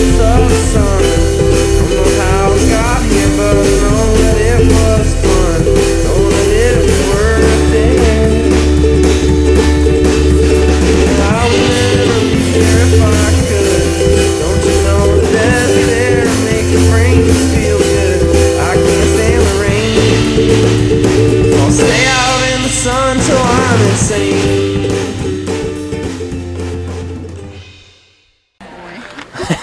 the sun.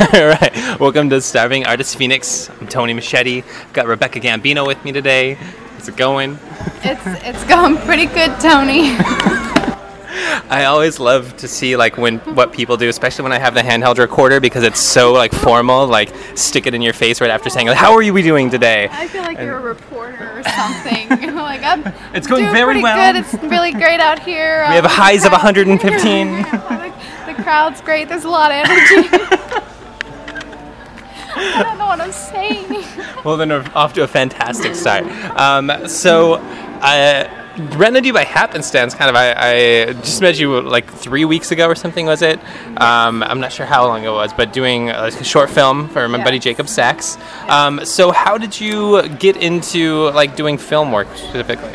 All right. Welcome to Starving Artist Phoenix. I'm Tony Machete. I've got Rebecca Gambino with me today. How's it going? It's it's going pretty good, Tony. I always love to see like when what people do, especially when I have the handheld recorder because it's so like formal. Like stick it in your face right after saying, like, "How are you doing today?" I feel like you're a reporter or something. like I'm. It's going doing very pretty well. Good. It's really great out here. We have Um, highs of 115. the, the crowd's great. There's a lot of energy. I don't know what I'm saying. Well, then we're off to a fantastic start. Um, so, uh, rented you by happenstance, kind of. I, I just met you like three weeks ago or something, was it? Um, I'm not sure how long it was, but doing uh, a short film for my buddy Jacob Sachs. Um, so, how did you get into like doing film work specifically?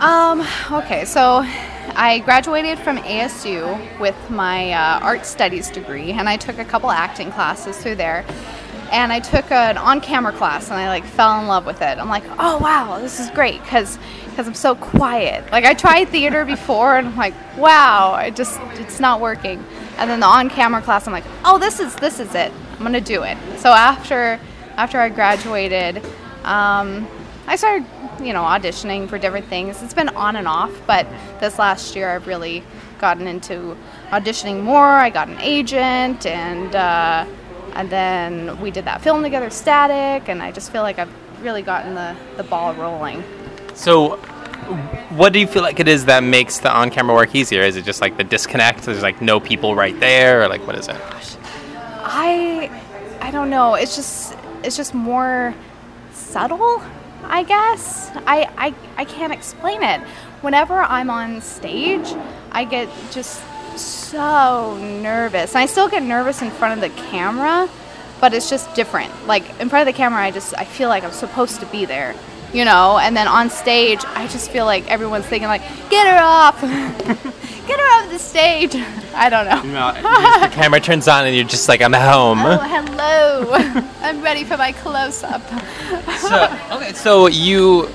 Um. Okay. So. I graduated from ASU with my uh, art studies degree, and I took a couple acting classes through there. And I took an on-camera class, and I like fell in love with it. I'm like, oh wow, this is great because because I'm so quiet. Like I tried theater before, and I'm like, wow, I just it's not working. And then the on-camera class, I'm like, oh, this is this is it. I'm gonna do it. So after after I graduated, um, I started, you know, auditioning for different things. It's been on and off, but this last year I've really gotten into auditioning more. I got an agent, and uh, and then we did that film together, Static, and I just feel like I've really gotten the the ball rolling. So, what do you feel like it is that makes the on-camera work easier? Is it just like the disconnect? There's like no people right there, or like what is it? I I don't know. It's just it's just more subtle, I guess. I I, I can't explain it. Whenever I'm on stage, I get just so nervous. And I still get nervous in front of the camera, but it's just different. Like in front of the camera, I just I feel like I'm supposed to be there. You know, and then on stage, I just feel like everyone's thinking like, "Get her off, get her off the stage." I don't know. No, the camera turns on and you're just like, I'm home. Oh, hello. I'm ready for my close up. So, okay, so you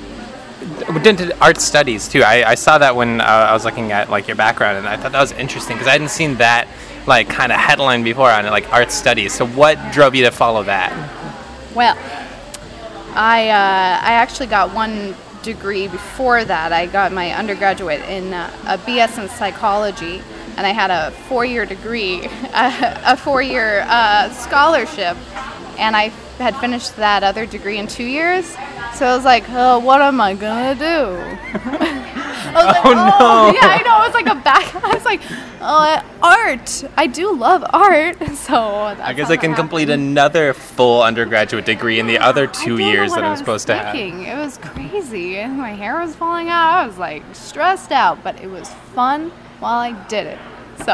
did art studies too. I, I saw that when uh, I was looking at like your background, and I thought that was interesting because I hadn't seen that like kind of headline before on it, like art studies. So what drove you to follow that? Well, I uh, I actually got one degree before that. I got my undergraduate in uh, a BS in psychology, and I had a four-year degree, a, a four-year uh, scholarship, and I had finished that other degree in two years. So I was like, oh, what am I gonna do? I was like, Oh, no. Oh, yeah, I know. It was like a back. I was like, oh, art. I do love art. So I guess I can that complete another full undergraduate degree in the other two years that I I'm was supposed to have. It was crazy. My hair was falling out. I was like stressed out, but it was fun while I did it. So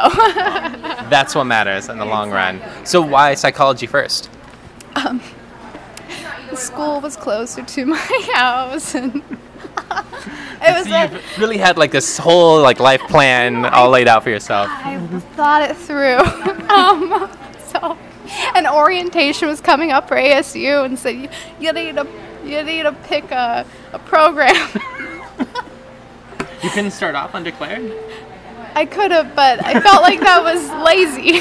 That's what matters in the long run. So why psychology first? The school was closer to my house, and it was. So like, really had like this whole like life plan all laid out for yourself. I thought it through. um, so, and orientation was coming up for ASU, and said you, you need to you need to pick a, a program. You couldn't start off undeclared. I could have, but I felt like that was lazy.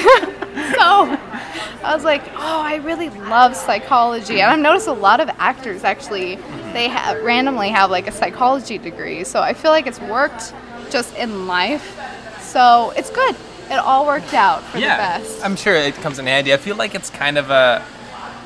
so I was like, oh, I really love psychology. And I've noticed a lot of actors actually, they have randomly have like a psychology degree. So I feel like it's worked just in life. So it's good. It all worked out for the best. I'm sure it comes in handy. I feel like it's kind of a,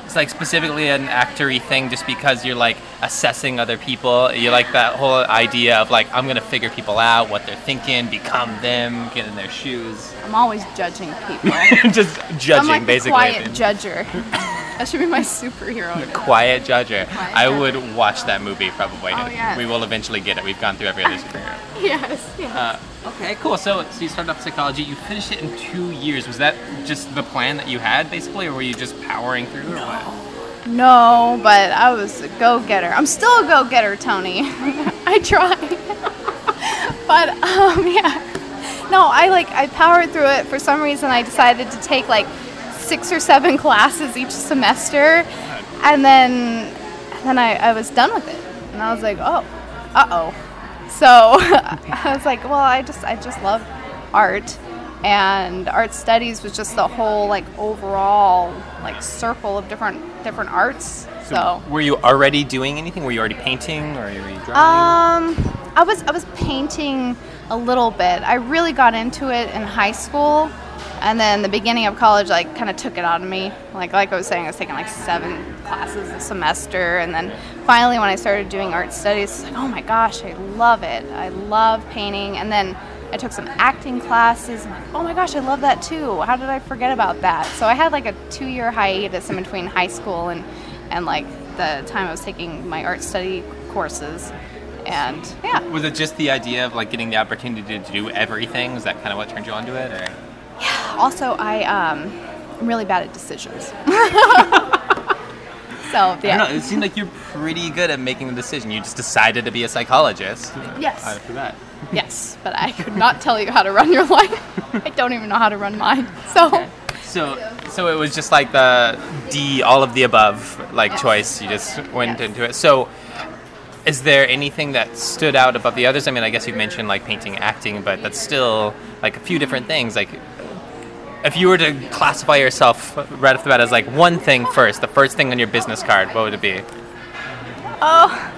it's like specifically an actory thing, just because you're like assessing other people. You like that whole idea of like I'm gonna figure people out, what they're thinking, become them, get in their shoes, I'm always judging people. just judging I'm like basically. quiet judger. that should be my superhero. Quiet judger. Quiet I judger. would watch that movie probably. Oh, yes. We will eventually get it. We've gone through every other superhero. Yes. yes. Uh, Okay, cool. So, so you started off psychology. You finished it in two years. Was that just the plan that you had, basically, or were you just powering through, or what? No, but I was a go-getter. I'm still a go-getter, Tony. I try. but um, yeah. No, I like I powered through it. For some reason, I decided to take like six or seven classes each semester, and then and then I, I was done with it, and I was like, oh, uh oh. So I was like, well, I just I just love art, and art studies was just the whole like overall like circle of different different arts. So. Were you already doing anything? Were you already painting, or were you drawing? Um, I was I was painting a little bit. I really got into it in high school, and then the beginning of college like kind of took it out of me. Like like I was saying, I was taking like seven classes a semester, and then finally when I started doing art studies, like oh my gosh, I love it. I love painting, and then. I took some acting classes. Like, oh my gosh, I love that too. How did I forget about that? So I had like a two-year hiatus in between high school and, and like the time I was taking my art study courses. And yeah, was it just the idea of like getting the opportunity to do everything? Was that kind of what turned you onto it, or? Also, I um, I'm really bad at decisions. so I don't know. It seemed like you're pretty good at making the decision. You just decided to be a psychologist. Yes. After that. yes, but I could not tell you how to run your life. I don't even know how to run mine. So So, so it was just like the D, all of the above, like Yes. choice. You just went Yes. into it. So, is there anything that stood out above the others? I mean, I guess you mentioned like painting, acting, but that's still like a few different things. Like, if you were to classify yourself right off the bat as like one thing first, the first thing on your business card, what would it be? oh,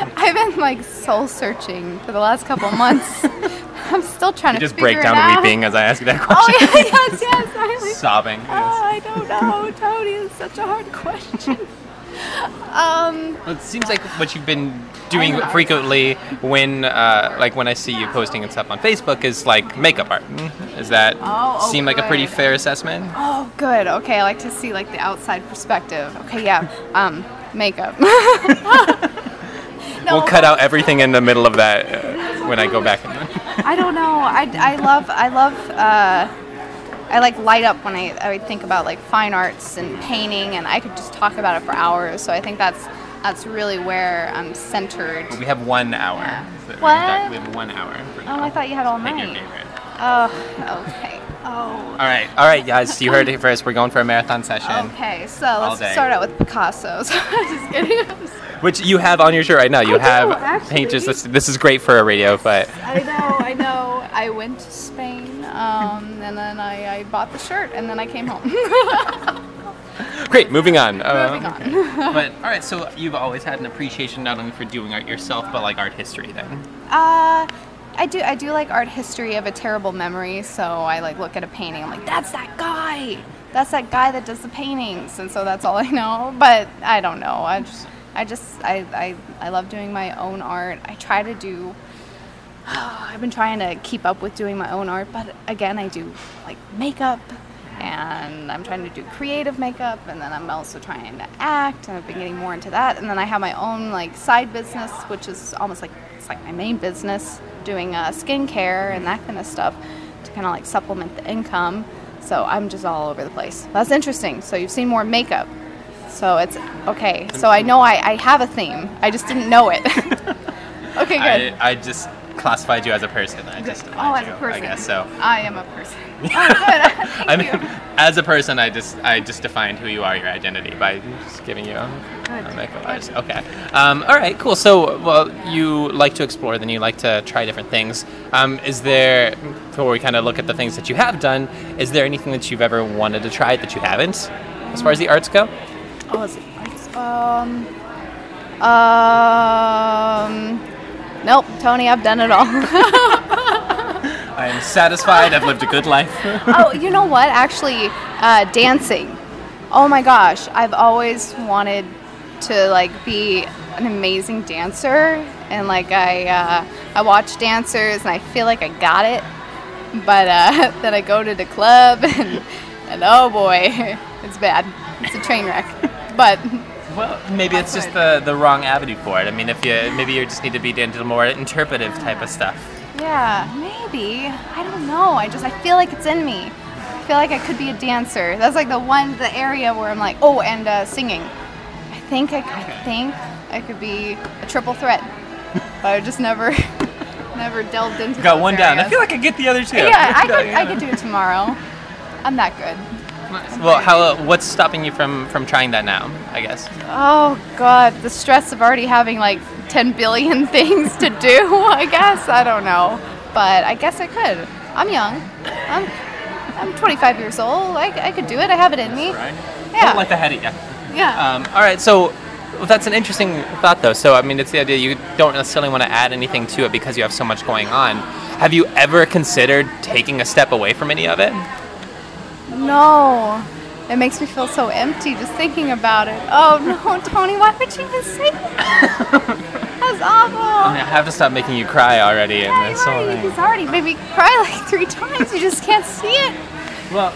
I've been like soul searching for the last couple months. I'm still trying You to just figure break down out. weeping as I ask you that Oh question. yeah, yes, yes. I like, Sobbing. Oh, I don't know, Tony. It's such a hard question. Um, Well, it seems like what you've been doing frequently when, uh, like, when I see you posting and stuff on Facebook is like makeup art. Is that Oh, oh, seem like a pretty fair assessment? oh, good. Okay, I like to see like the outside perspective. Okay, yeah. Um, makeup. no, We'll cut out everything in the middle of that uh, when I go back. I don't know. I, I love I love uh, I like light up when I, I think about like fine arts and painting, and I could just talk about it for hours. So I think that's that's really where I'm centered. we have one hour. So What? We have one hour. For Oh, I thought you had all Pick your night. favorite. Oh, okay. Oh. All right, all right, guys. You heard it first. We're going for a marathon session, Okay, so let's start out with Picasso's. just kidding. which you have on your shirt right now. You I have actually. painters. This, this is great for a radio, but I know, I know. I went to Spain, um, and then I, I bought the shirt, and then I came home. great. Moving on. Uh, Moving on. okay. but all right, so you've always had an appreciation not only for doing art yourself, but like art history. Then. Uh, I do. I do like art history of a terrible memory. So I like look at a painting. I'm like, that's that guy. That's that guy that does the paintings. And so that's all I know. But I don't know. I just, I just, I, I, I love doing my own art. I try to do. I've been trying to keep up with doing my own art, but again, I do like makeup, and I'm trying to do creative makeup, and then I'm also trying to act, and I've been getting more into that. And then I have my own like side business, which is almost like it's like my main business, doing uh, skincare and that kind of stuff to kind of like supplement the income. So I'm just all over the place. That's interesting. So you've seen more makeup. So it's okay. So I know I, I have a theme. I just didn't know it. okay, good. I, I just classified you as a person. I just Oh, as you, a person. I guess so. I am a person. oh, good. I mean, you. as a person, I just I just defined who you are, your identity, by just giving you a, a makeup. Okay. Um, all right. Cool. So, well, you like to explore, then you like to try different things. Um, is there, before we kind of look at the things that you have done, is there anything that you've ever wanted to try that you haven't, as far as the arts go? Oh, it lights? Um. Um. Nope, Tony, I've done it all. I am satisfied. I've lived a good life. oh, you know what? Actually, uh, dancing. Oh my gosh, I've always wanted to like be an amazing dancer, and like I uh, I watch dancers, and I feel like I got it. But uh, then I go to the club, and, and oh boy, it's bad. It's a train wreck. But Well, maybe it's just the, the wrong avenue for it. I mean, if you maybe you just need to be into more interpretive type of stuff. Yeah, maybe. I don't know. I just I feel like it's in me. I feel like I could be a dancer. That's like the one the area where I'm like, oh, and uh, singing. I think I, I think I could be a triple threat, but I just never never delved into. Got one down. I feel like I get the other two. Yeah, I could I could do it tomorrow. I'm that good. Well, how? What's stopping you from from trying that now? I guess. Oh God, the stress of already having like 10 billion things to do. I guess I don't know, but I guess I could. I'm young. I'm I'm 25 years old. I, I could do it. I have it in me. Right. Yeah. Like the head, yeah. Yeah. Um, all right, so well, that's an interesting thought, though. So, I mean, it's the idea you don't necessarily want to add anything to it because you have so much going on. Have you ever considered taking a step away from any of it? No. It makes me feel so empty just thinking about it. Oh no, Tony, why would you even say that? That's awful. I, mean, I have to stop making you cry already in Yeah, this he's whole already, thing. he's already made me cry like three times. You just can't see it. Well,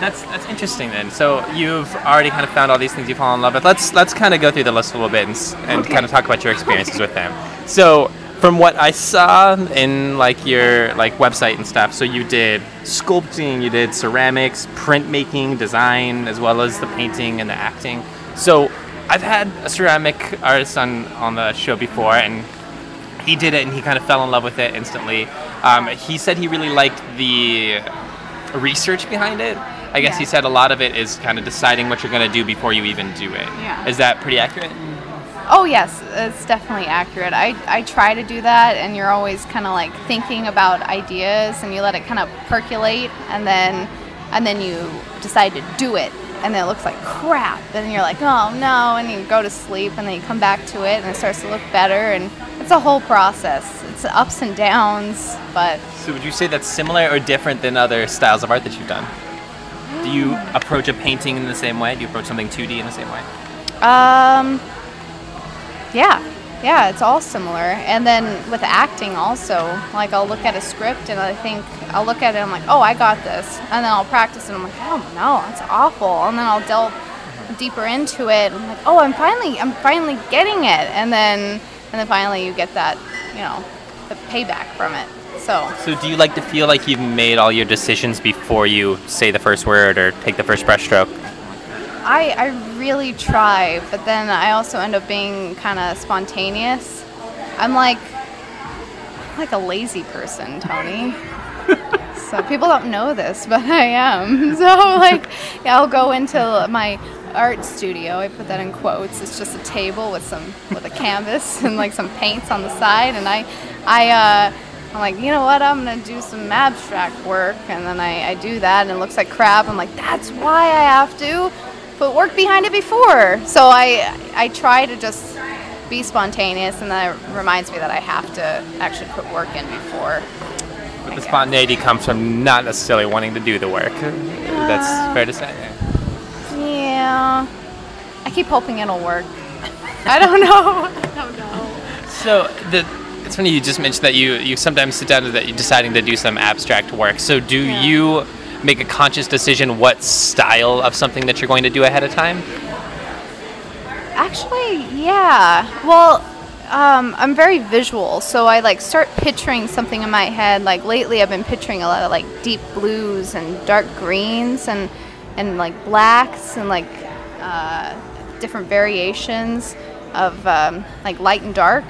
that's that's interesting then. So you've already kind of found all these things you fall in love with. Let's let's kind of go through the list a little bit and, and Okay. kind of talk about your experiences with them. So from what I saw in like your like website and stuff, so you did sculpting, you did ceramics, printmaking, design, as well as the painting and the acting. So I've had a ceramic artist on on the show before, and he did it and he kind of fell in love with it instantly. Um, he said he really liked the research behind it. I guess he said a lot of it is kind of deciding what you're going to do before you even do it. Yeah. Is that pretty accurate? Oh yes, it's definitely accurate. I, I try to do that, and you're always kind of like thinking about ideas, and you let it kind of percolate, and then and then you decide to do it, and then it looks like crap, and you're like, oh no, and you go to sleep, and then you come back to it, and it starts to look better, and it's a whole process. It's ups and downs, but So would you say that's similar or different than other styles of art that you've done? Do you approach a painting in the same way? Do you approach something 2D in the same way? Um, yeah, yeah, it's all similar. And then with acting also, like I'll look at a script and I think I'll look at it and I'm like, oh, I got this, and then I'll practice and I'm like, oh no, that's awful. And then I'll delve deeper into it. And I'm like, oh, I'm finally, I'm finally getting it. And then, and then finally you get that, you know, the payback from it. So So do you like to feel like you've made all your decisions before you say the first word or take the first brushstroke? I, I really try, but then I also end up being kind of spontaneous. I'm like like a lazy person, Tony. so people don't know this, but I am. So like, yeah, I'll go into my art studio. I put that in quotes. It's just a table with some with a canvas and like some paints on the side, and I I uh, I'm like, you know what? I'm gonna do some abstract work, and then I, I do that, and it looks like crap. I'm like, that's why I have to put work behind it before. So I I try to just be spontaneous, and that reminds me that I have to actually put work in before. But the guess. spontaneity comes from not necessarily wanting to do the work. That's uh, fair to say. Yeah, I keep hoping it'll work. I don't know. I don't know. So the it's funny you just mentioned that you you sometimes sit down to that you're deciding to do some abstract work. So do Yeah. you make a conscious decision what style of something that you're going to do ahead of time? Actually, yeah. Well, um, I'm very visual, so I like start picturing something in my head. Like lately, I've been picturing a lot of like deep blues and dark greens and and like blacks and like uh, different variations of um, like light and dark.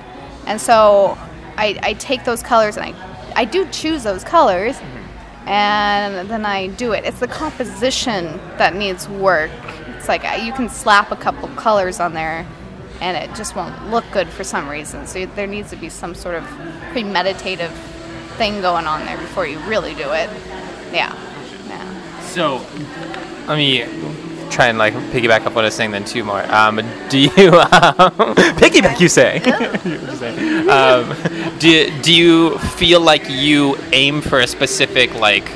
And so I, I take those colors and I I do choose those colors and then I do it. It's the composition that needs work. It's like uh, you can slap a couple colors on there and it just won't look good for some reason. So there needs to be some sort of premeditative thing going on there before you really do it. Yeah. Yeah. So let me try and like piggyback up what I was saying then two more. Um, do you um, piggyback? You say? Um, do do you feel like you aim for a specific like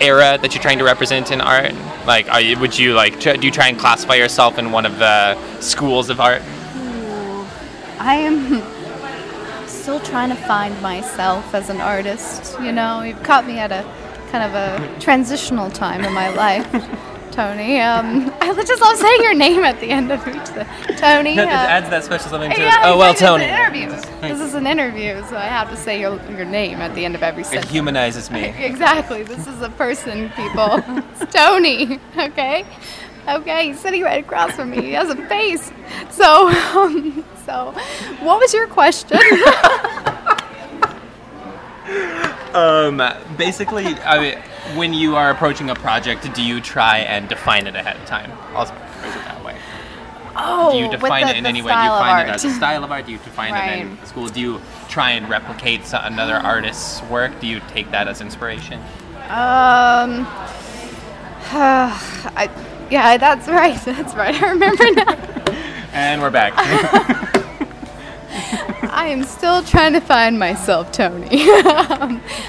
era that you're trying to represent in art? Like, are you, would you like tr- do you try and classify yourself in one of the schools of art? I am still trying to find myself as an artist. You know, you've caught me at a kind of a transitional time in my life. Tony. Um, I just love saying your name at the end of each. Tony. it uh, adds that special something to yeah, it. Oh well, Tony. An interview. This is an interview, so I have to say your, your name at the end of every sentence. It humanizes me. Exactly. This is a person, people. it's Tony. Okay. Okay. He's sitting right across from me. He has a face. So, um, so, what was your question? Um, basically, I mean, when you are approaching a project, do you try and define it ahead of time? I'll phrase it that way. Oh, Do you with define the- it in any way? Do you find it as a style of art? Do you define it in Right. school? Do you try and replicate another artist's work? Do you take that as inspiration? Um. I, yeah, that's right. That's right. I remember now. And we're back. I am still trying to find myself, Tony.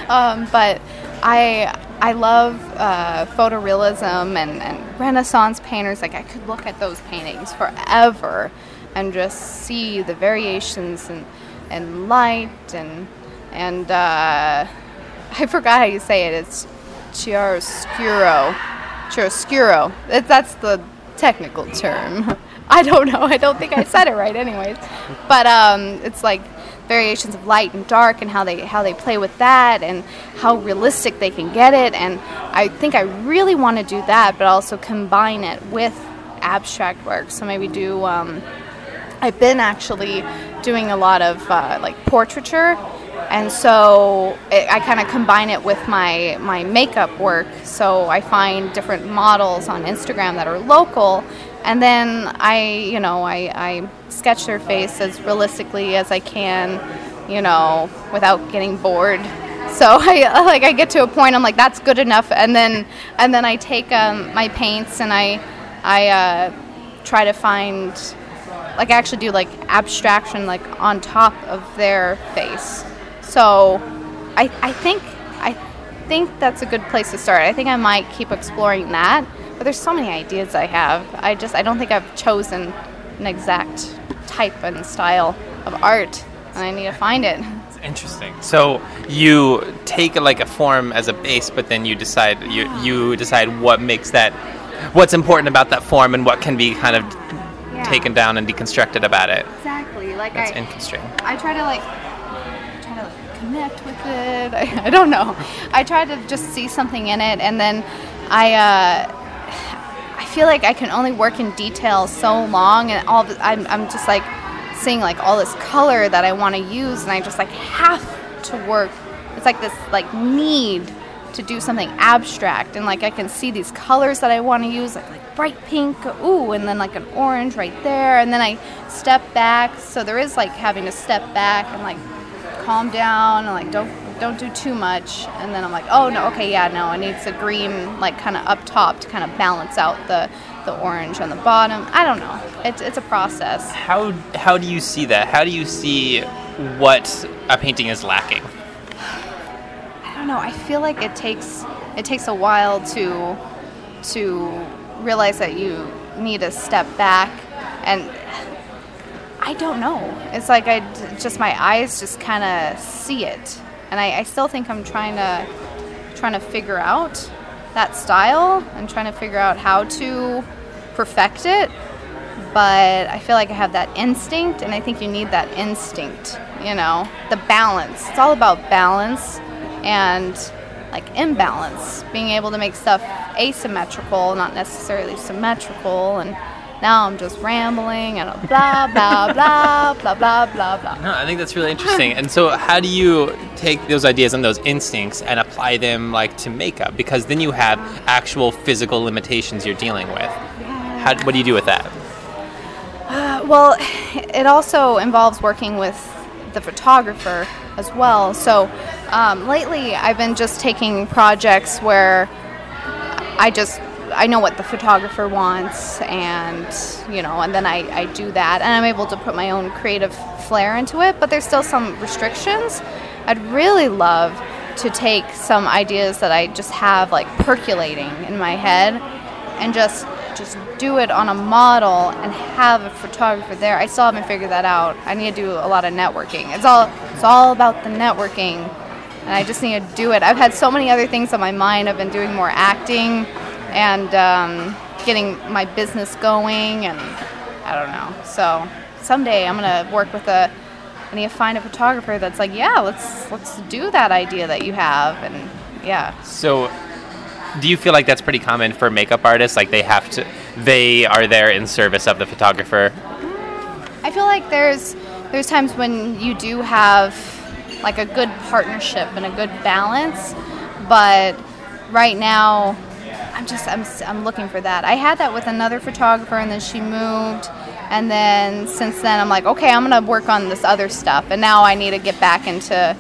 um, but I I love uh, photorealism and, and Renaissance painters. Like I could look at those paintings forever and just see the variations and and light and and uh, I forgot how you say it. It's chiaroscuro. Chiaroscuro. It, that's the technical term. I don't know. I don't think I said it right, anyways. But um, it's like variations of light and dark, and how they how they play with that, and how realistic they can get it. And I think I really want to do that, but also combine it with abstract work. So maybe do. Um, I've been actually doing a lot of uh, like portraiture, and so it, I kind of combine it with my my makeup work. So I find different models on Instagram that are local, and then I, you know, I, I sketch their face as realistically as I can, you know, without getting bored. So I like I get to a point I'm like that's good enough, and then and then I take um, my paints and I I uh, try to find like I actually do like abstraction like on top of their face. So I I think I think that's a good place to start. I think I might keep exploring that. But there's so many ideas I have. I just I don't think I've chosen an exact type and style of art and I need to find it. It's interesting. So you take like a form as a base, but then you decide you you decide what makes that what's important about that form and what can be kind of Yeah. taken down and deconstructed about it. Exactly. Like That's I interesting. I try to like try to like, connect with it. I, I don't know. I try to just see something in it, and then I uh, I feel like I can only work in detail so long, and all the, I'm I'm just like seeing like all this color that I want to use, and I just like have to work. It's like this like need to do something abstract, and like I can see these colors that I want to use, like like bright pink, ooh, and then like an orange right there, and then I step back. So there is like having to step back and like calm down and like don't don't do too much. And then i'm like oh no okay yeah no it needs a green like kind of up top to kind of balance out the the orange on the bottom. I don't know. It's, it's a process. How how do you see that? How do you see what a painting is lacking? i don't know. I feel like it takes it takes a while to to realize that you need to step back. And I don't know. It's like I just my eyes just kind of see it, and I, I still think I'm trying to trying to figure out that style and trying to figure out how to perfect it. But I feel like I have that instinct, and I think you need that instinct. You know, the balance. It's all about balance and like imbalance, being able to make stuff asymmetrical, not necessarily symmetrical, and now I'm just rambling and blah blah blah blah blah blah blah. No, I think that's really interesting. and so, how do you take those ideas and those instincts and apply them like to makeup? Because then you have actual physical limitations you're dealing with. How, what do you do with that? Well, it also involves working with the photographer as well. So um, lately, I've been just taking projects where I just I know what the photographer wants, and you know, and then I, I do that, and I'm able to put my own creative flair into it. But there's still some restrictions. I'd really love to take some ideas that I just have like percolating in my head, and just just do it on a model and have a photographer there. I still haven't figured that out. I need to do a lot of networking. It's all it's all about the networking and I just need to do it. I've had so many other things on my mind. I've been doing more acting and um, getting my business going, and I don't know. So someday I'm gonna work with a. I need to find a photographer that's like, yeah, let's let's do that idea that you have, and yeah. So, do you feel like that's pretty common for makeup artists? Like they have to, they are there in service of the photographer. I feel like there's there's times when you do have like a good partnership and a good balance, but right now I'm just I'm I'm looking for that. I had that with another photographer and then she moved and then since then I'm like, okay, I'm going to work on this other stuff and now I need to get back into,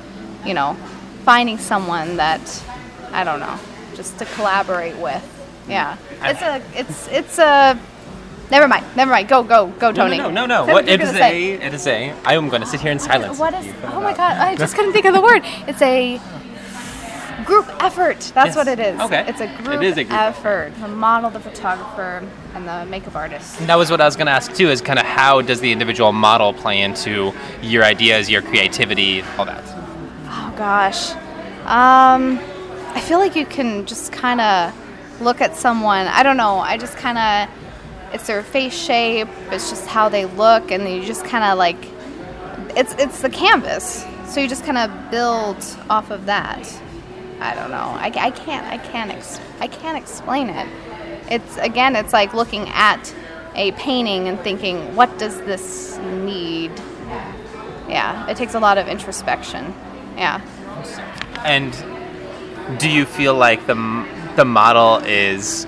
you know, finding someone that I don't know, just to collaborate with. Yeah. It's a it's it's a Never mind. Never mind. Go, go, go, Tony. No, no, no, no. What it is gonna say. a, it is a. I am going to sit here in silence. What is? Oh my god! I just couldn't think of the word. It's a group effort. That's Yes. what it is. Okay. It's a group, is a group effort. The model, the photographer, and the makeup artist. And That was what I was going to ask too. Is kind of how does the individual model play into your ideas, your creativity, all that. Oh gosh. Um, I feel like you can just kind of look at someone. I don't know. I just kind of. It's their face shape. It's just how they look, and you just kind of like. It's it's the canvas. So you just kind of build off of that. I don't know. I, I can't. I can't. Ex- I can't explain it. It's again. It's like looking at a painting and thinking, what does this need? Yeah. It takes a lot of introspection. Yeah. And do you feel like the the model is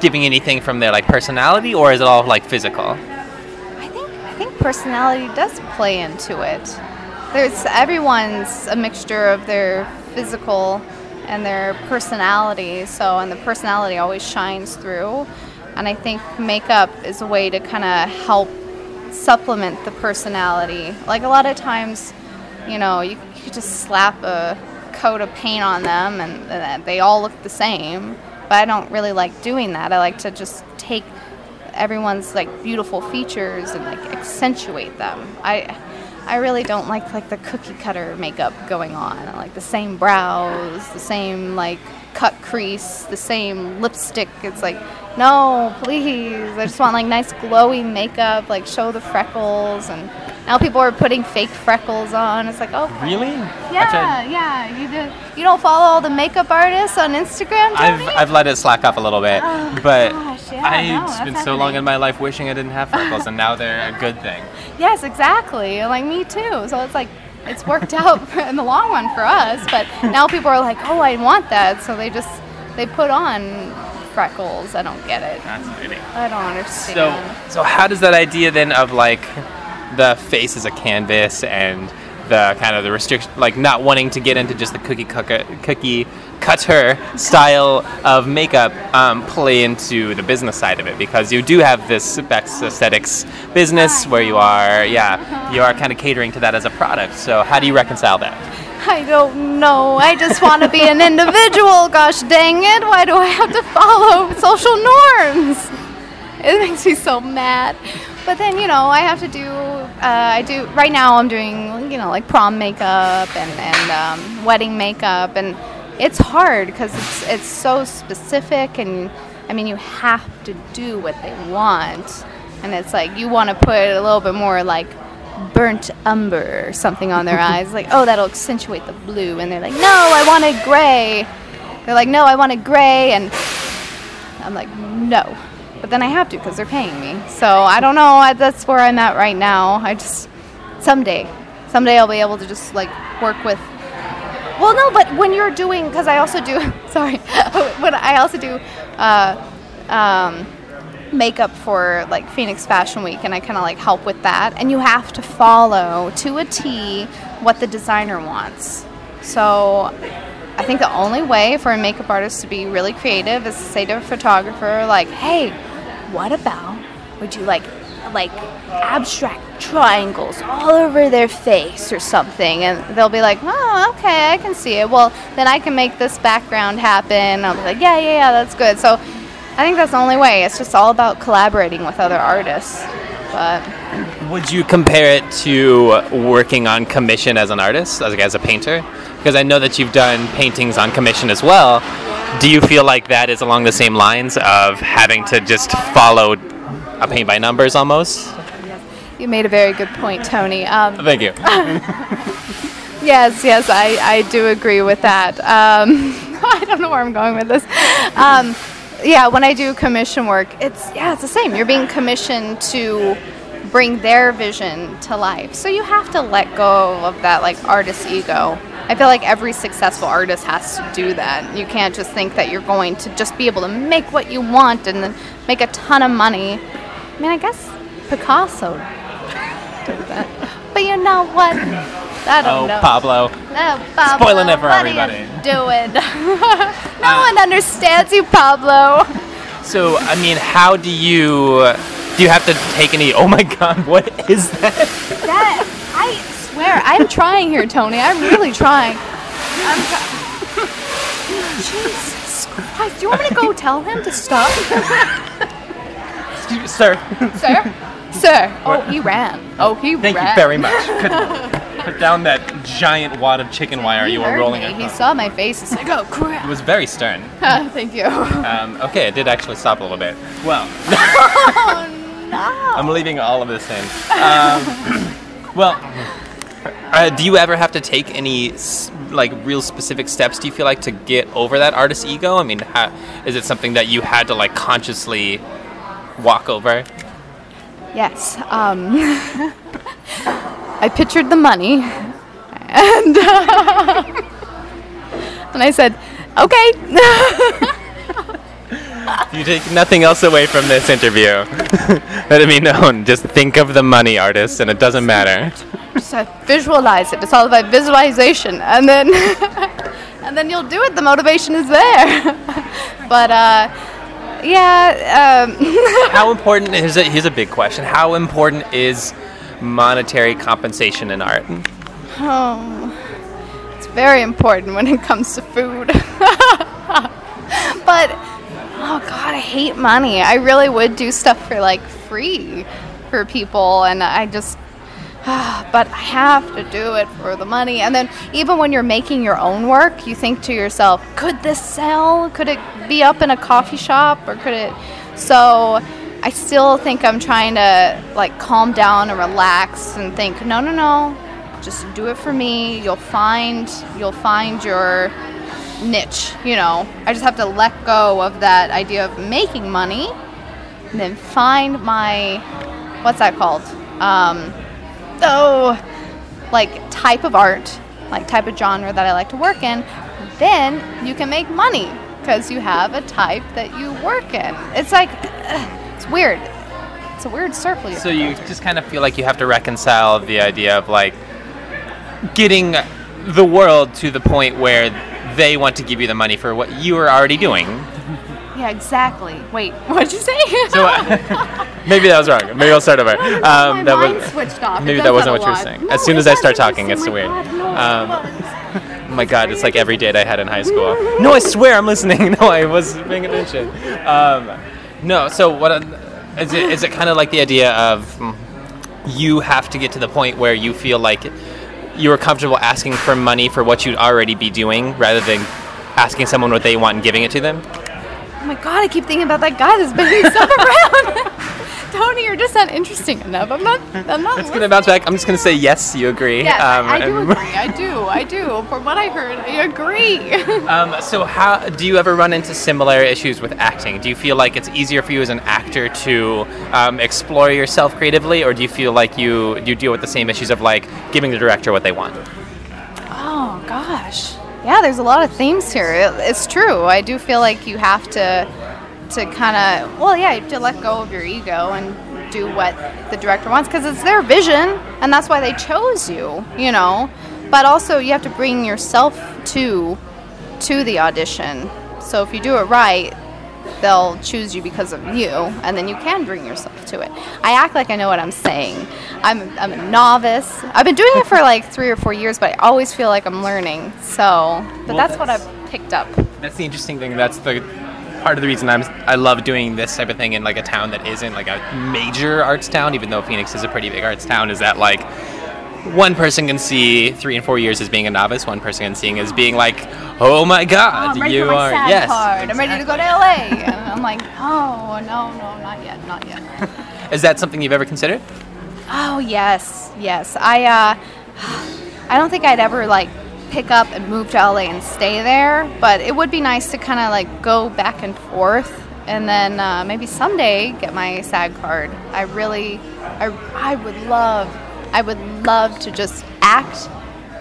giving anything from their like personality, or is it all like physical? I think I think personality does play into it. There's everyone's a mixture of their physical and their personality. So and the personality always shines through. And I think makeup is a way to kind of help supplement the personality. Like a lot of times, you know, you, you just slap a coat of paint on them and, and they all look the same. But I don't really like doing that. I like to just take everyone's like beautiful features and like accentuate them. I I really don't like like the cookie cutter makeup going on. I like the same brows, the same like cut crease, the same lipstick. It's like no, please. I just want like nice glowy makeup, like show the freckles and now people are putting fake freckles on. It's like, oh, Really? yeah, yeah. You do. You don't follow all the makeup artists on Instagram, I've, I've let it slack off a little bit, Oh, but gosh, yeah, I've no, that's spent so long in my life wishing I didn't have freckles, and now they're a good thing. Yes, exactly. Like me too. So it's like it's worked out in the long run for us, but now people are like, "Oh, I want that." So they just they put on freckles. I don't get it. Fascinating. I don't understand. So, so how does that idea then of like the face as a canvas and the kind of the restriction, like not wanting to get into just the cookie cutter, cookie cutter style of makeup, um, play into the business side of it? Because you do have this Aesthetics business where you are, yeah, you are kind of catering to that as a product. So how do you reconcile that? I don't know. I just want to be an individual. Gosh dang it! Why do I have to follow social norms? It makes me so mad. But then you know I have to do. Uh, I do right now. I'm doing you know like prom makeup and and um, wedding makeup, and it's hard because it's it's so specific, and I mean you have to do what they want, and it's like you want to put a little bit more like burnt umber or something on their eyes. Like, oh, that'll accentuate the blue. And they're like, no, I want it gray. They're like, no, I want it gray. And I'm like, no. But then I have to because they're paying me. So I don't know. I, that's where I'm at right now. I just, someday, someday I'll be able to just like work with. Well, no, but when you're doing, because I also do, sorry, when I also do, uh, um, makeup for like Phoenix Fashion Week and I kind of like help with that and you have to follow to a T what the designer wants. So I think the only way for a makeup artist to be really creative is to say to a photographer like, "Hey, what about would you like like abstract triangles all over their face or something?" And they'll be like, "Oh, okay, I can see it. Well, then I can make this background happen." I'll be like, "Yeah, yeah, yeah, that's good." So I think that's the only way. It's just all about collaborating with other artists. But Would you compare it to working on commission as an artist, as, as a painter? Because I know that you've done paintings on commission as well. do you feel like that is along the same lines of having to just follow a paint by numbers almost? You made a very good point, Tony. Um, Thank you. Yes, yes, I, I do agree with that. Um, I don't know where I'm going with this. Um, yeah, when I do commission work, it's yeah, it's the same. You're being commissioned to bring their vision to life, so you have to let go of that like artist ego. I feel like every successful artist has to do that. You can't just think that you're going to just be able to make what you want and then make a ton of money. I mean, I guess Picasso did that, but you know what? I don't Oh, know. Pablo. No, Pablo. Spoiling it for what everybody. Are you doing? no one understands you, Pablo. So, I mean, how do you do? You have to take any? Oh my God, what is that? That I swear, I'm trying here, Tony. I'm really trying. I'm try- Jesus Christ! Do you want me to go tell him to stop, Excuse- me, Sir, sir? Sir. Oh, he ran. Oh, he ran. thank ran. you very much. Put, put down that giant wad of chicken wire He you were heard rolling me. He across. saw my face. He's like, oh crap. It was very stern. Thank you. Um, okay, it did actually stop a little bit. Well, oh no. I'm leaving all of this in. Um, well, uh, do you ever have to take any like real specific steps? Do you feel like to get over that artist ego? I mean, is it something that you had to like consciously walk over? Yes. Um, I pictured the money, and uh, and I said, "Okay." You take nothing else away from this interview. Let it be known. Just think of the money, artist, and it doesn't matter. Just uh, visualize it. It's all about visualization, and then and then you'll do it. The motivation is there. but uh, yeah. Um, How important is it? Here's a big question. How important is monetary compensation in art? Oh, it's very important when it comes to food. but oh god, I hate money. I really would do stuff for like free for people, and I just. Ah, but I have to do it for the money. And then, even when you're making your own work, you think to yourself, could this sell? Could it be up in a coffee shop? Or could it. So, I still think I'm trying to like calm down and relax and think, no, no, no, just do it for me. You'll find you'll find your niche. You know, I just have to let go of that idea of making money, and then find my what's that called? Um, oh, like type of art, like type of genre that I like to work in. Then you can make money because you have a type that you work in. It's like it's weird. It's a weird circle. So you just kind of feel like you have to reconcile the idea of like getting the world to the point where they want to give you the money for what you are already doing. Yeah, exactly. Wait, what did you say? So uh, maybe that was wrong. Maybe I'll start over. my Um, that was switched off. Maybe that wasn't what you were saying. No, as soon as I start talking, it's weird. God, no, it Um, was. Oh my god, it's like every date I had in high school. No, I swear I'm listening. No, I was paying attention. Um, no, so what uh, is it? Is it kind of like the idea of mm, you have to get to the point where you feel like you are comfortable asking for money for what you'd already be doing, rather than asking someone what they want and giving it to them? Oh my god, I keep thinking about that guy that's bending stuff around. Tony, you're just not interesting enough. I'm not. I'm not. It's gonna bounce back. I'm just gonna say yes. You agree? Yes, Um, I, I do agree. I do. I do. From what I heard, I agree. Um, so, how do you ever run into similar issues with acting? Do you feel like it's easier for you as an actor to um, explore yourself creatively, or do you feel like you you deal with the same issues of like giving the director what they want? Oh gosh. Yeah, there's a lot of themes here. It, it's true. I do feel like you have to to kind of well, yeah, you have to let go of your ego and do what the director wants because it's their vision and that's why they chose you, you know. But also you have to bring yourself to to the audition. So if you do it right, they'll choose you because of you, and then you can bring yourself to it. I act like I know what I'm saying. I'm, I'm a novice. I've been doing it for like three or four years, but I always feel like I'm learning. So, but Well, that's, what I've picked up. That's the interesting thing. That's the part of the reason I'm I love doing this type of thing in like a town that isn't like a major arts town, even though Phoenix is a pretty big arts town. Is that like one person can see three and four years as being a novice. One person can see as being like, oh my Oh, God, I'm you are yes. card. I'm ready to go to LA. And I'm like, oh no, no, not yet, not yet. Is that something you've ever considered? Oh yes, yes. I uh, I don't think I'd ever like pick up and move to LA and stay there, but it would be nice to kind of like go back and forth, and then uh, maybe someday get my SAG card. I really, I, I would love, I would love to just act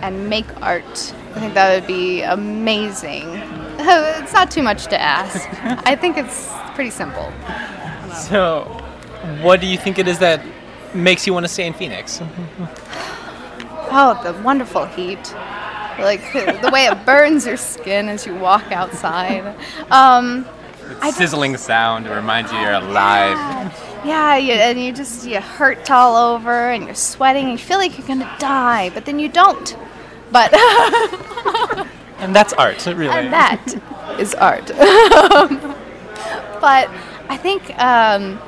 and make art. I think that would be amazing. it's not too much to ask. I think it's pretty simple. So, what do you think it is that makes you want to stay in Phoenix? Oh, the wonderful heat. Like the way it burns your skin as you walk outside. Um, I just- Sizzling sound it reminds you you're alive. Yeah, you, and you just you hurt all over and you're sweating and you feel like you're gonna die, but then you don't. But And that's art, really. and that is art. but I think um,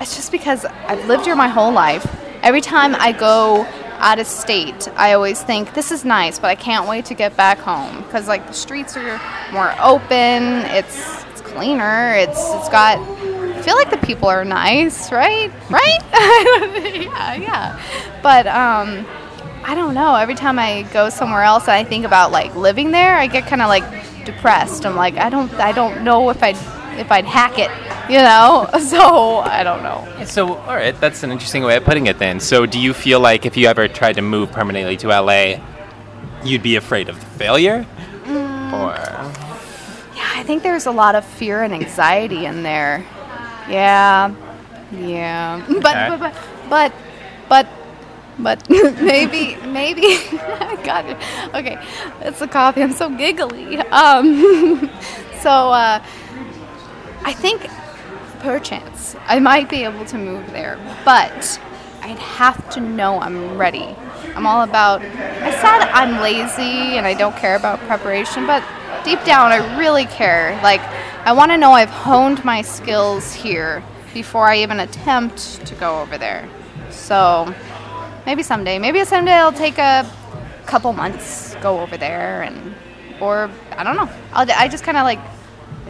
it's just because I've lived here my whole life. Every time I go out of state, I always think this is nice, but I can't wait to get back home because like the streets are more open. It's it's cleaner. It's it's got. I feel like the people are nice, right? Right? yeah, yeah. But um, I don't know. Every time I go somewhere else and I think about like living there, I get kind of like depressed. I'm like, I don't, I don't know if I'd, if I'd hack it, you know. So I don't know. So, all right, that's an interesting way of putting it then. So, do you feel like if you ever tried to move permanently to LA, you'd be afraid of failure? Mm. Or Yeah, I think there's a lot of fear and anxiety in there. Yeah, yeah. But Okay. but but but but, but maybe maybe God. Okay, it's the coffee. I'm so giggly. Um, so uh, I think perchance I might be able to move there, but I'd have to know I'm ready. I'm all about. I said I'm lazy and I don't care about preparation, but deep down I really care. Like I want to know I've honed my skills here before I even attempt to go over there. So maybe someday, maybe someday I'll take a couple months, go over there, and or I don't know. I'll, I just kind of like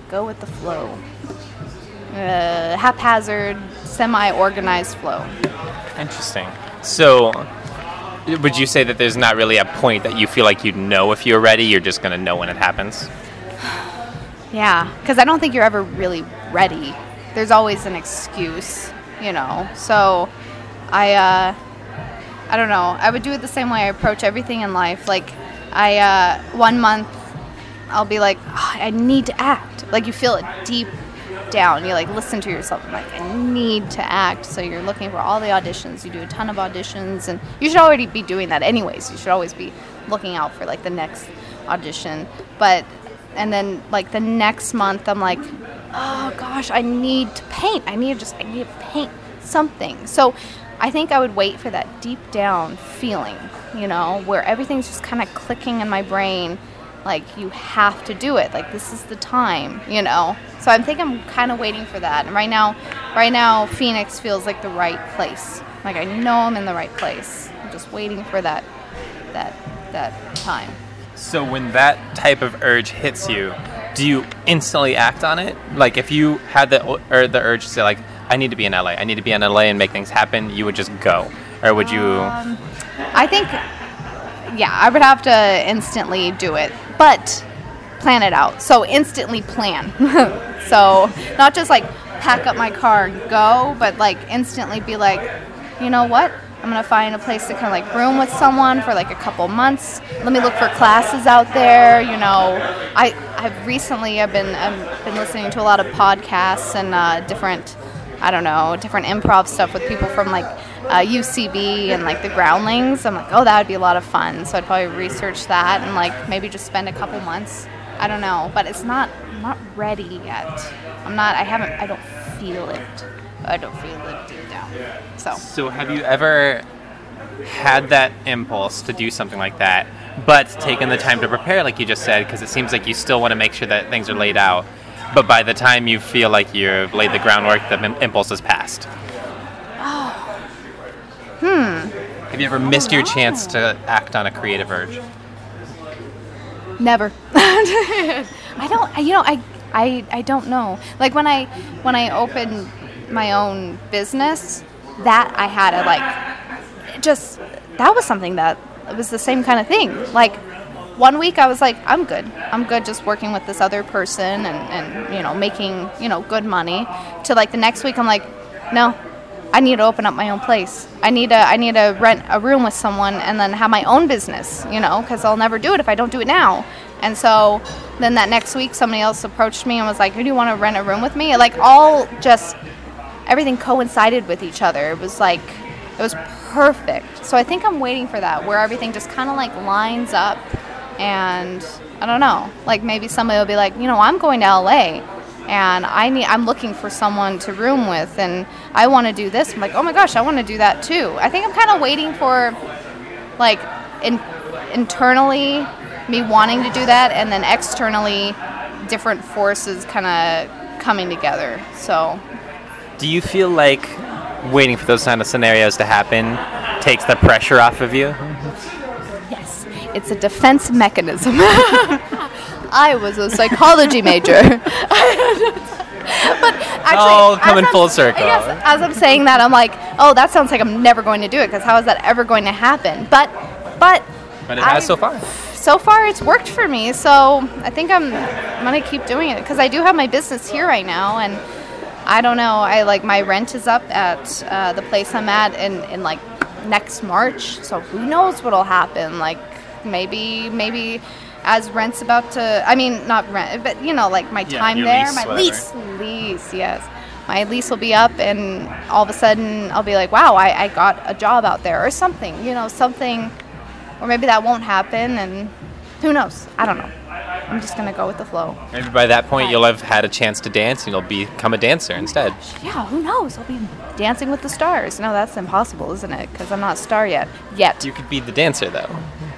go with the flow uh, haphazard, semi-organized flow. interesting. So, would you say that there's not really a point that you feel like you know if you're ready? You're just gonna know when it happens. Yeah, because I don't think you're ever really ready. There's always an excuse, you know. So, I, uh, I don't know. I would do it the same way I approach everything in life. Like, I, uh, one month, I'll be like, "Ah, I need to act. Like, you feel it deep down. You like listen to yourself. I'm like, I need to act. So you're looking for all the auditions. You do a ton of auditions, and you should already be doing that anyways. You should always be looking out for like the next audition. But and then like the next month, I'm like, oh gosh, I need to paint. I need to just I need to paint something. So I think I would wait for that deep down feeling, you know, where everything's just kind of clicking in my brain like you have to do it. Like this is the time you know? So i think i'm kind of waiting for that. And right now right now phoenix feels like the right place. Like i know i'm in the right place. I'm just waiting for that that that time. So, when that type of urge hits you, do you instantly act on it? Like, if you had the or the urge to say, like, I need to be in LA, I need to be in LA and make things happen, you would just go, or would you? Um, i think yeah i would have to instantly do it but plan it out. So instantly plan. So not just like pack up my car and go but like instantly be like you know what? I'm gonna find a place to kind of like room with someone for like a couple months. Let me look for classes out there you know. I i've recently i've been i've been listening to a lot of podcasts and uh, different I don't know, different improv stuff with people from like uh, UCB and like the Groundlings. I'm like, oh, that would be a lot of fun. So I'd probably research that and like maybe just spend a couple months. I don't know, but it's not I'm not ready yet. I'm not. I haven't. I don't feel it. I don't feel it deep down. So So, have you ever had that impulse to do something like that, but taken the time to prepare, like you just said, because it seems like you still want to make sure that things are laid out. But by the time you feel like you've laid the groundwork, the impulse has passed. Hmm. Have you ever missed your chance to act on a creative urge? Never. I don't. You know, I, I, I don't know. Like when I when I opened my own business, that I had a like, just that was something that it was the same kind of thing. Like one week I was like, I'm good. I'm good just working with this other person and and you know making you know good money. To like the next week I'm like, no. I need to open up my own place. I need to I need to rent a room with someone and then have my own business, you know, because I'll never do it if I don't do it now. And so then that next week, somebody else approached me and was like, "Who do you want to rent a room with me?" Like all just everything coincided with each other. It was like it was perfect. So I think I'm waiting for that where everything just kind of like lines up and I don't know. Like maybe somebody will be like, "You know, I'm going to LA." And I need, I'm looking for someone to room with, and I want to do this. I'm like, oh my gosh, I want to do that too. I think I'm kind of waiting for, like, in, internally me wanting to do that, and then externally different forces kind of coming together. So Do you feel like waiting for those kind of scenarios to happen takes the pressure off of you? Yes, it's a defense mechanism. I was a psychology major. but actually, all coming full circle. Yes, as I'm saying that, I'm like, oh, that sounds like I'm never going to do it because how is that ever going to happen? But, but. But it has I- so far. So far, it's worked for me. So I think I'm, I'm gonna keep doing it because I do have my business here right now, and I don't know. I like my rent is up at uh, the place I'm at in in like next March. So who knows what'll happen? Like maybe maybe as rent's about to. I mean, not rent, but you know, like my Yeah, time there, lease, my whatever. lease, lease, yes. My lease will be up, and all of a sudden I'll be like, wow, I, I got a job out there or something. You know, something, or maybe that won't happen, and who knows? I don't know. I'm just gonna go with the flow. Maybe by that point you'll have had a chance to dance and you'll become a dancer instead. Yeah, who knows? I'll be dancing with the stars. No, that's impossible, isn't it? Because I'm not a star yet. Yet. You could be the dancer though,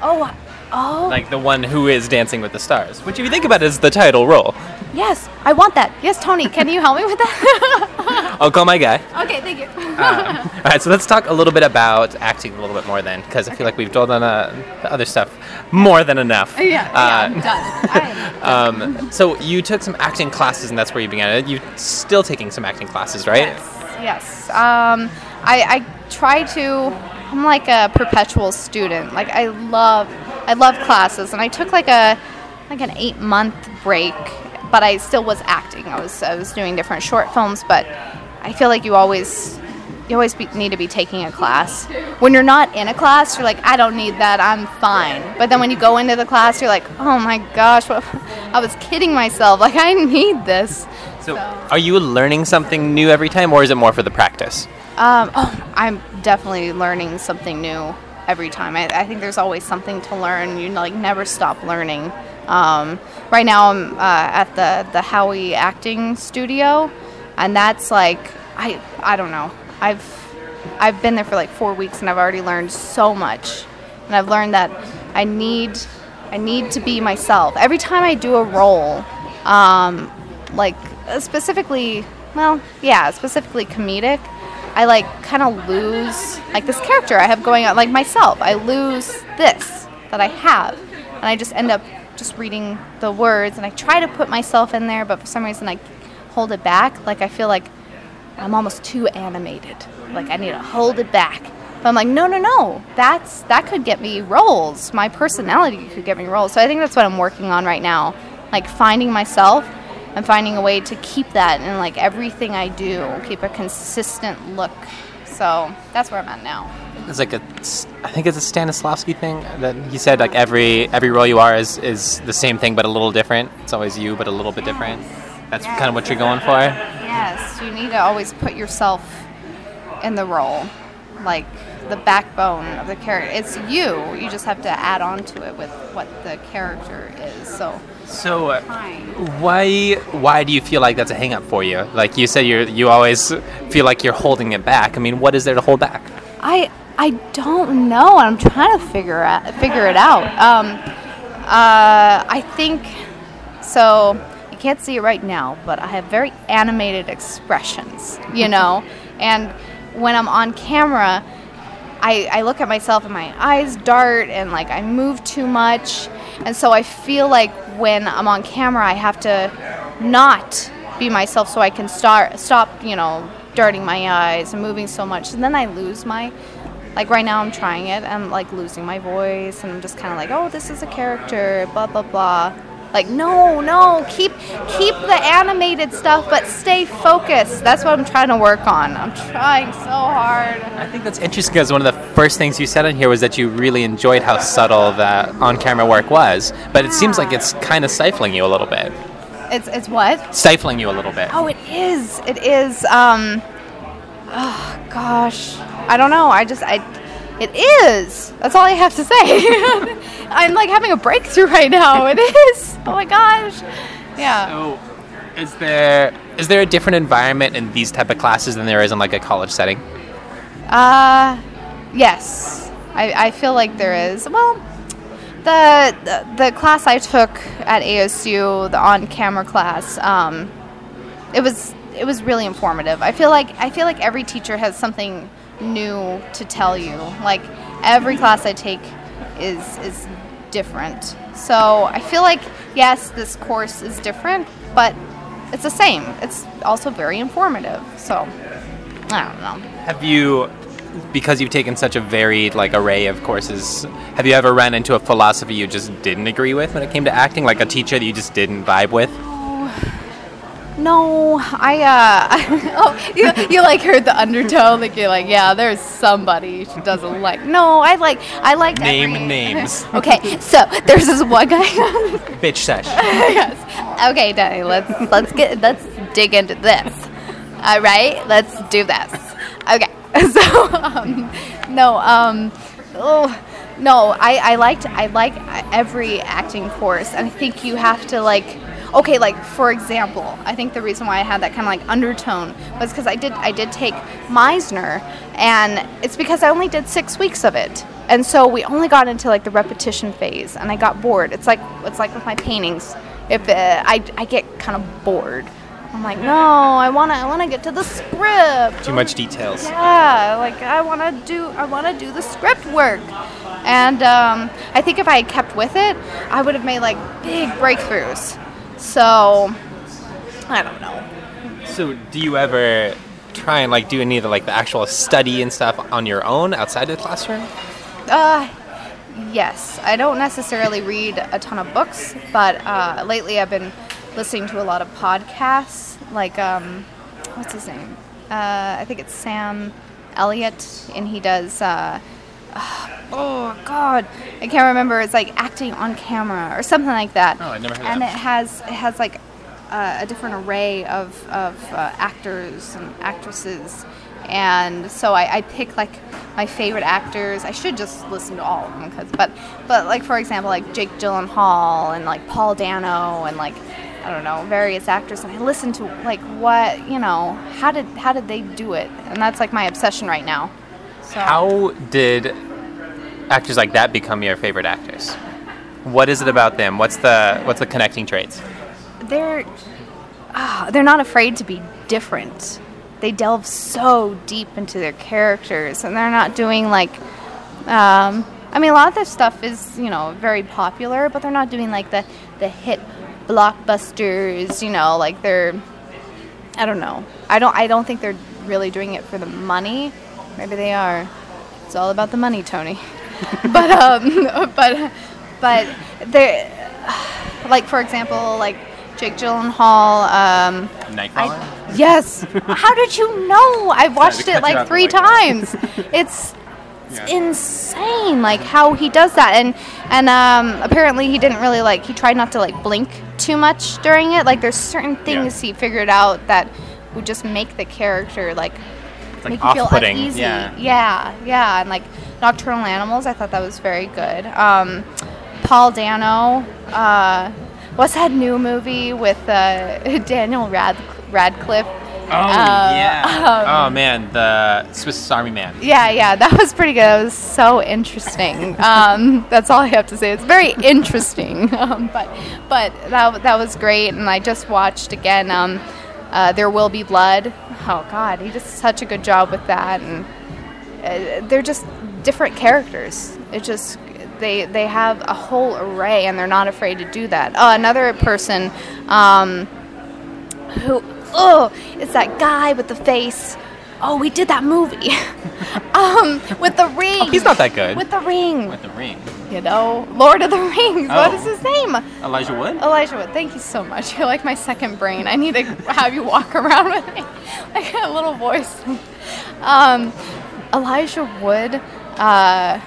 Oh, oh. like the one who is dancing with the stars, which if you think about it is the title role. yes, I want that. Yes, Tony, can you help me with that? I'll call my guy. okay, thank you. Um, all right, so let's talk a little bit about acting a little bit more then, because I feel like we've done uh, the other stuff more than enough. yeah, yeah, I'm Uh, done. Um, so you took some acting classes, and that's where you began. You're still taking some acting classes, right? Yes, yes. Um, I, I try to. I'm like a perpetual student. Like I love, I love classes, and I took like a, like an eight month break, but I still was acting. I was I was doing different short films, but I feel like you always. You always be, need to be taking a class. When you're not in a class, you're like, I don't need that. I'm fine. But then when you go into the class, you're like, Oh my gosh, what, I was kidding myself. Like I need this. So, are you learning something new every time, or is it more for the practice? Um, oh, I'm definitely learning something new every time. I, I think there's always something to learn. You like never stop learning. Um, right now, I'm uh, at the the Howie Acting Studio, and that's like I I don't know. I've I've been there for like four weeks, and I've already learned so much. And I've learned that I need I need to be myself every time I do a role. Um, like specifically, well, yeah, specifically comedic. I like kind of lose like this character I have going on, like myself. I lose this that I have, and I just end up just reading the words, and I try to put myself in there, but for some reason I hold it back. Like I feel like I'm almost too animated. Like I need to hold it back. But I'm like, no, no, no. That's that could get me roles. My personality could get me roles. So I think that's what I'm working on right now. Like finding myself and finding a way to keep that in like everything I do. Keep a consistent look. So that's where I'm at now. It's like a, I think it's a Stanislavski thing that he said. Like every every role you are is is the same thing but a little different. It's always you but a little bit different. That's kind of what you're going for. Yes, you need to always put yourself in the role, like the backbone of the character. It's you. You just have to add on to it with what the character is. So So, uh, why why do you feel like that's a hang up for you? Like you said, you you always feel like you're holding it back. I mean, what is there to hold back? I I don't know. I'm trying to figure out figure it out. Um, uh, I think so. You can't see it right now, but I have very animated expressions. You know, and when I'm on camera, I, I look at myself and my eyes dart and like I move too much. And so I feel like when I'm on camera, I have to not be myself so I can start stop, you know, darting my eyes and moving so much. And then I lose my like right now I'm trying it. I'm like losing my voice and I'm just kind of like, "Oh, this is a character, blah blah blah." Like, no, no, keep keep the animated stuff, but stay focused. That's what I'm trying to work on. I'm trying so hard. I think that's interesting because one of the first things you said in here was that you really enjoyed how subtle the on-camera work was, but it seems like it's kind of stifling you a little bit. It's it's what? Stifling you a little bit. Oh, it is. It is. Um. Oh gosh, I don't know. I just I. It is. That's all I have to say. I'm like having a breakthrough right now. It is. Oh my gosh. Yeah. So, is there is there a different environment in these type of classes than there is in like a college setting? Uh, yes. I, I feel like there is. Well, the, the the class I took at ASU, the on-camera class, um, it was it was really informative. I feel like I feel like every teacher has something new to tell you. Like every class I take is is different. So I feel like yes, this course is different, but it's the same. It's also very informative. So I don't know. Have you because you've taken such a varied like array of courses, have you ever ran into a philosophy you just didn't agree with when it came to acting, like a teacher that you just didn't vibe with? No, I uh oh you, you like heard the undertone like you're like yeah there's somebody she doesn't like. No I like I like Name every- names. okay so there's this one guy. Bitch sesh. yes. Okay Danny let's let's get let's dig into this. All right let's do this. Okay so um, no um oh no I I liked I like every acting course and I think you have to like okay like for example i think the reason why i had that kind of like undertone was because i did i did take meisner and it's because i only did six weeks of it. And so we only got into like the repetition phase and i got bored. It's like it's like with my paintings. If uh, I, I get kind of bored. I'm like no i want to i want to get to the script. Too much details. yeah like i want to do i want to do the script work. And um, i think if i had kept with it i would have made like big breakthroughs so i don't know. So, do you ever try and like do any of the like the actual study and stuff on your own outside of the classroom? uh, yes. I don't necessarily read a ton of books but uh, lately i've been listening to a lot of podcasts like um, what's his name? Uh, i think it's sam elliott and he does uh, oh god. I can't remember. It's like acting on camera or something like that. Oh, I never heard and that. it has it has like uh, a different array of, of uh, actors and actresses. And so I, I pick like my favorite actors. I should just listen to all of them because but but like for example like jake gyllenhaal and like paul dano and like i don't know various actors. And i listen to like what you know how did how did they do it? And that's like my obsession right now so How did actors like that become your favorite actors? What is it about them? What's the what's the connecting traits? they're ah, they're not afraid to be different. They delve so deep into their characters, and they're not doing like. Um, I mean, a lot of their stuff is you know very popular, but they're not doing like the the hit blockbusters. You know, like they're. I don't know. I don't. I don't think they're really doing it for the money. Maybe they are. It's all about the money, Tony. but um, but but they like for example, like Jake Gyllenhaal. Um, Nightcrawler. I, yes. How did you know? I watched it like three times. It's it's insane, like how he does that, and and um, apparently he didn't really like. He tried not to like blink too much during it. Like there's certain things he figured out that would just make the character like like make you feel uneasy. yeah. yeah, yeah, and like Nocturnal Animals, I thought that was very good. Um, Paul Dano, uh, what's that new movie with uh, Daniel Rad- Radcliffe? Oh Uh, yeah. um, oh man, the Swiss Army Man. Yeah, yeah, that was pretty good. It was so interesting. Um, that's all I have to say. It's very interesting. Um, but but that, that was great. And I just watched again um, uh, There Will Be Blood. Oh, God, he does such a good job with that. And uh, they're just different characters. It just they they have a whole array, and they're not afraid to do that. Uh, another person um, who oh, it's that guy with the face. Oh, we did that movie. um, with the ring. Oh, he's not that good. With the ring. With the ring. you know, Lord of the Rings. What Oh. is his name? Elijah Wood? Elijah Wood. Thank you so much. You're like my second brain. I need to have you walk around with me I like a little voice. Um, Elijah Wood. Uh,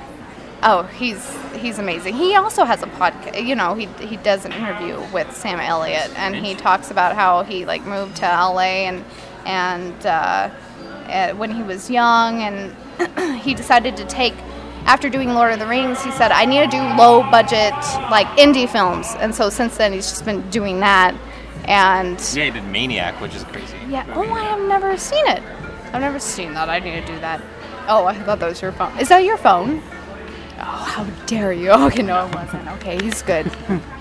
oh, he's he's amazing. He also has a podcast. You know, he he does an interview with Sam Elliott, and he talks about how he like moved to LA and and uh, when he was young, and he decided to take. After doing Lord of the Rings, he said, "I need to do low budget, like indie films." And so since then, he's just been doing that. And Yeah, he did Maniac, which is crazy. yeah. Oh, I have never seen it. I've never seen that. I need to do that. Oh, I thought that was your phone. Is that your phone? Oh, how dare you? Okay, no, it wasn't. Okay, he's good.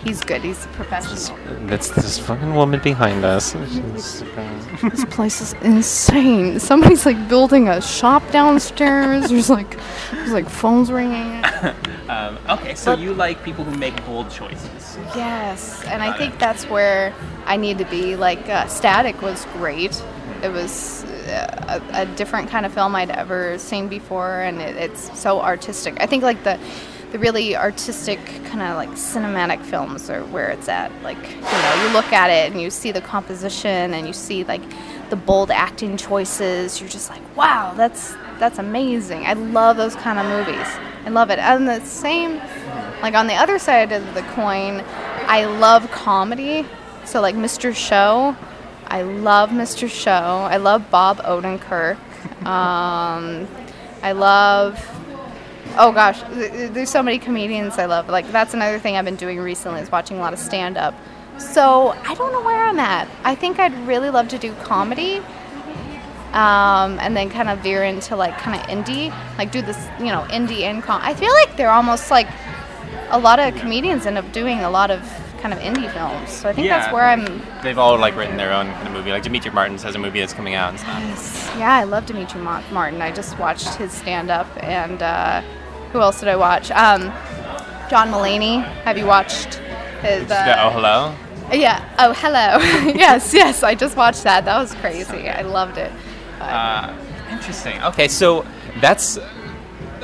He's good. He's a professional. That's this fucking woman behind us. This place is insane. Somebody's like building a shop downstairs. There's like, there's like phones ringing. um, okay, so you like people who make bold choices. Yes, and I Got think it. that's where I need to be. Like, uh, Static was great. It was a, a different kind of film I'd ever seen before, and it, it's so artistic. I think like the the really artistic kind of like cinematic films are where it's at. Like, you know, you look at it and you see the composition and you see like the bold acting choices. You're just like, wow, that's that's amazing. I love those kind of movies. I love it. And the same, like on the other side of the coin, I love comedy. So like Mr. Show, I love Mr. Show. I love Bob Odenkirk. Um, I love. Oh gosh, th- th- there's so many comedians I love. Like that's another thing I've been doing recently is watching a lot of stand up. So I don't know where I'm at. I think I'd really love to do comedy, um, and then kind of veer into like kind of indie, like do this, you know, indie and com. I feel like they're almost like a lot of comedians end up doing a lot of kind of indie films. So I think Yeah. that's where I'm. They've all like written their own kind of movie. Like Demetri Martins has a movie that's coming out stuff. Yeah, I love Demetri Ma- Martin. I just watched his stand up, and uh, who else did I watch? Um, John Mulaney. Have you watched his? The Oh Uh, Hello. yeah. Oh, hello. yes, yes. I just watched that. That was crazy. I loved it. But- Uh, interesting. Okay, so that's.